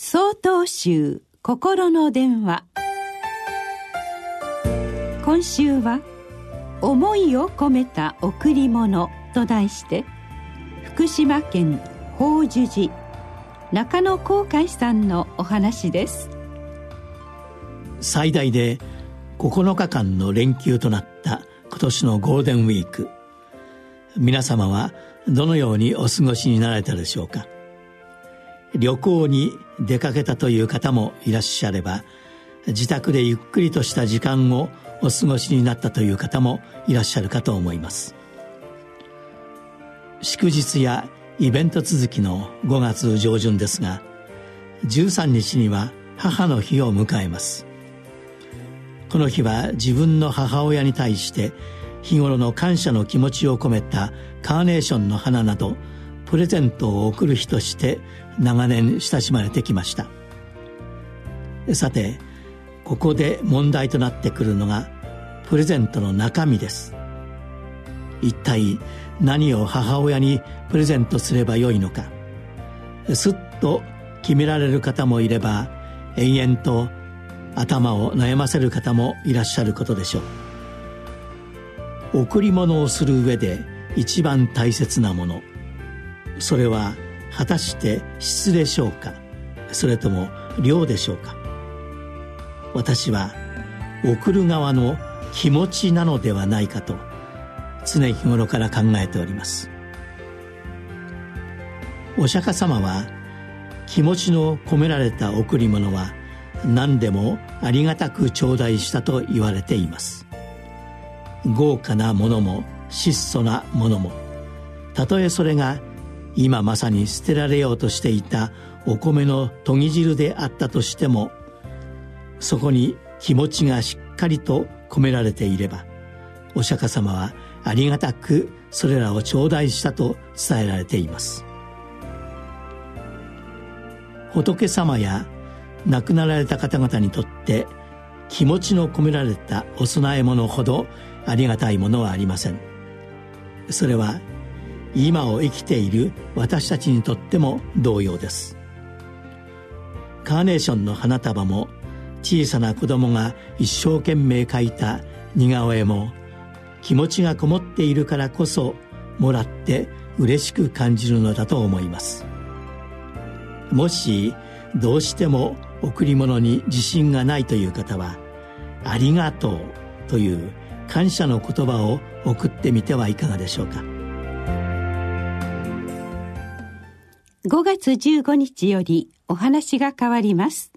総統集心の電話。今週は「思いを込めた贈り物」と題して福島県法寿寺中野航海さんのお話です。最大で9日間の連休となった今年のゴールデンウィーク。皆様はどのようにお過ごしになられたでしょうか？旅行に出かけたという方もいらっしゃれば自宅でゆっくりとした時間をお過ごしになったという方もいらっしゃるかと思います。祝日やイベント続きの5月上旬ですが13日には母の日を迎えます。この日は自分の母親に対して日頃の感謝の気持ちを込めたカーネーションの花などプレゼントを贈る日として長年親しまれてきました。さてここで問題となってくるのがプレゼントの中身です。一体何を母親にプレゼントすればよいのか。すっと決められる方もいれば延々と頭を悩ませる方もいらっしゃることでしょう。贈り物をする上で一番大切なもの。それは果たして質でしょうか？それとも量でしょうか？私は送る側の気持ちなのではないかと常日頃から考えております。お釈迦様は気持ちの込められた贈り物は何でもありがたく頂戴したと言われています。豪華なものも質素なものもたとえそれが今まさに捨てられようとしていたお米の研ぎ汁であったとしてもそこに気持ちがしっかりと込められていればお釈迦様はありがたくそれらを頂戴したと伝えられています。仏様や亡くなられた方々にとって気持ちの込められたお供え物ほどありがたいものはありません。それは今を生きている私たちにとっても同様です。カーネーションの花束も小さな子供が一生懸命描いた似顔絵も気持ちがこもっているからこそもらって嬉しく感じるのだと思います。もしどうしても贈り物に自信がないという方は「ありがとう」という感謝の言葉を送ってみてはいかがでしょうか。5月15日よりお話が変わります。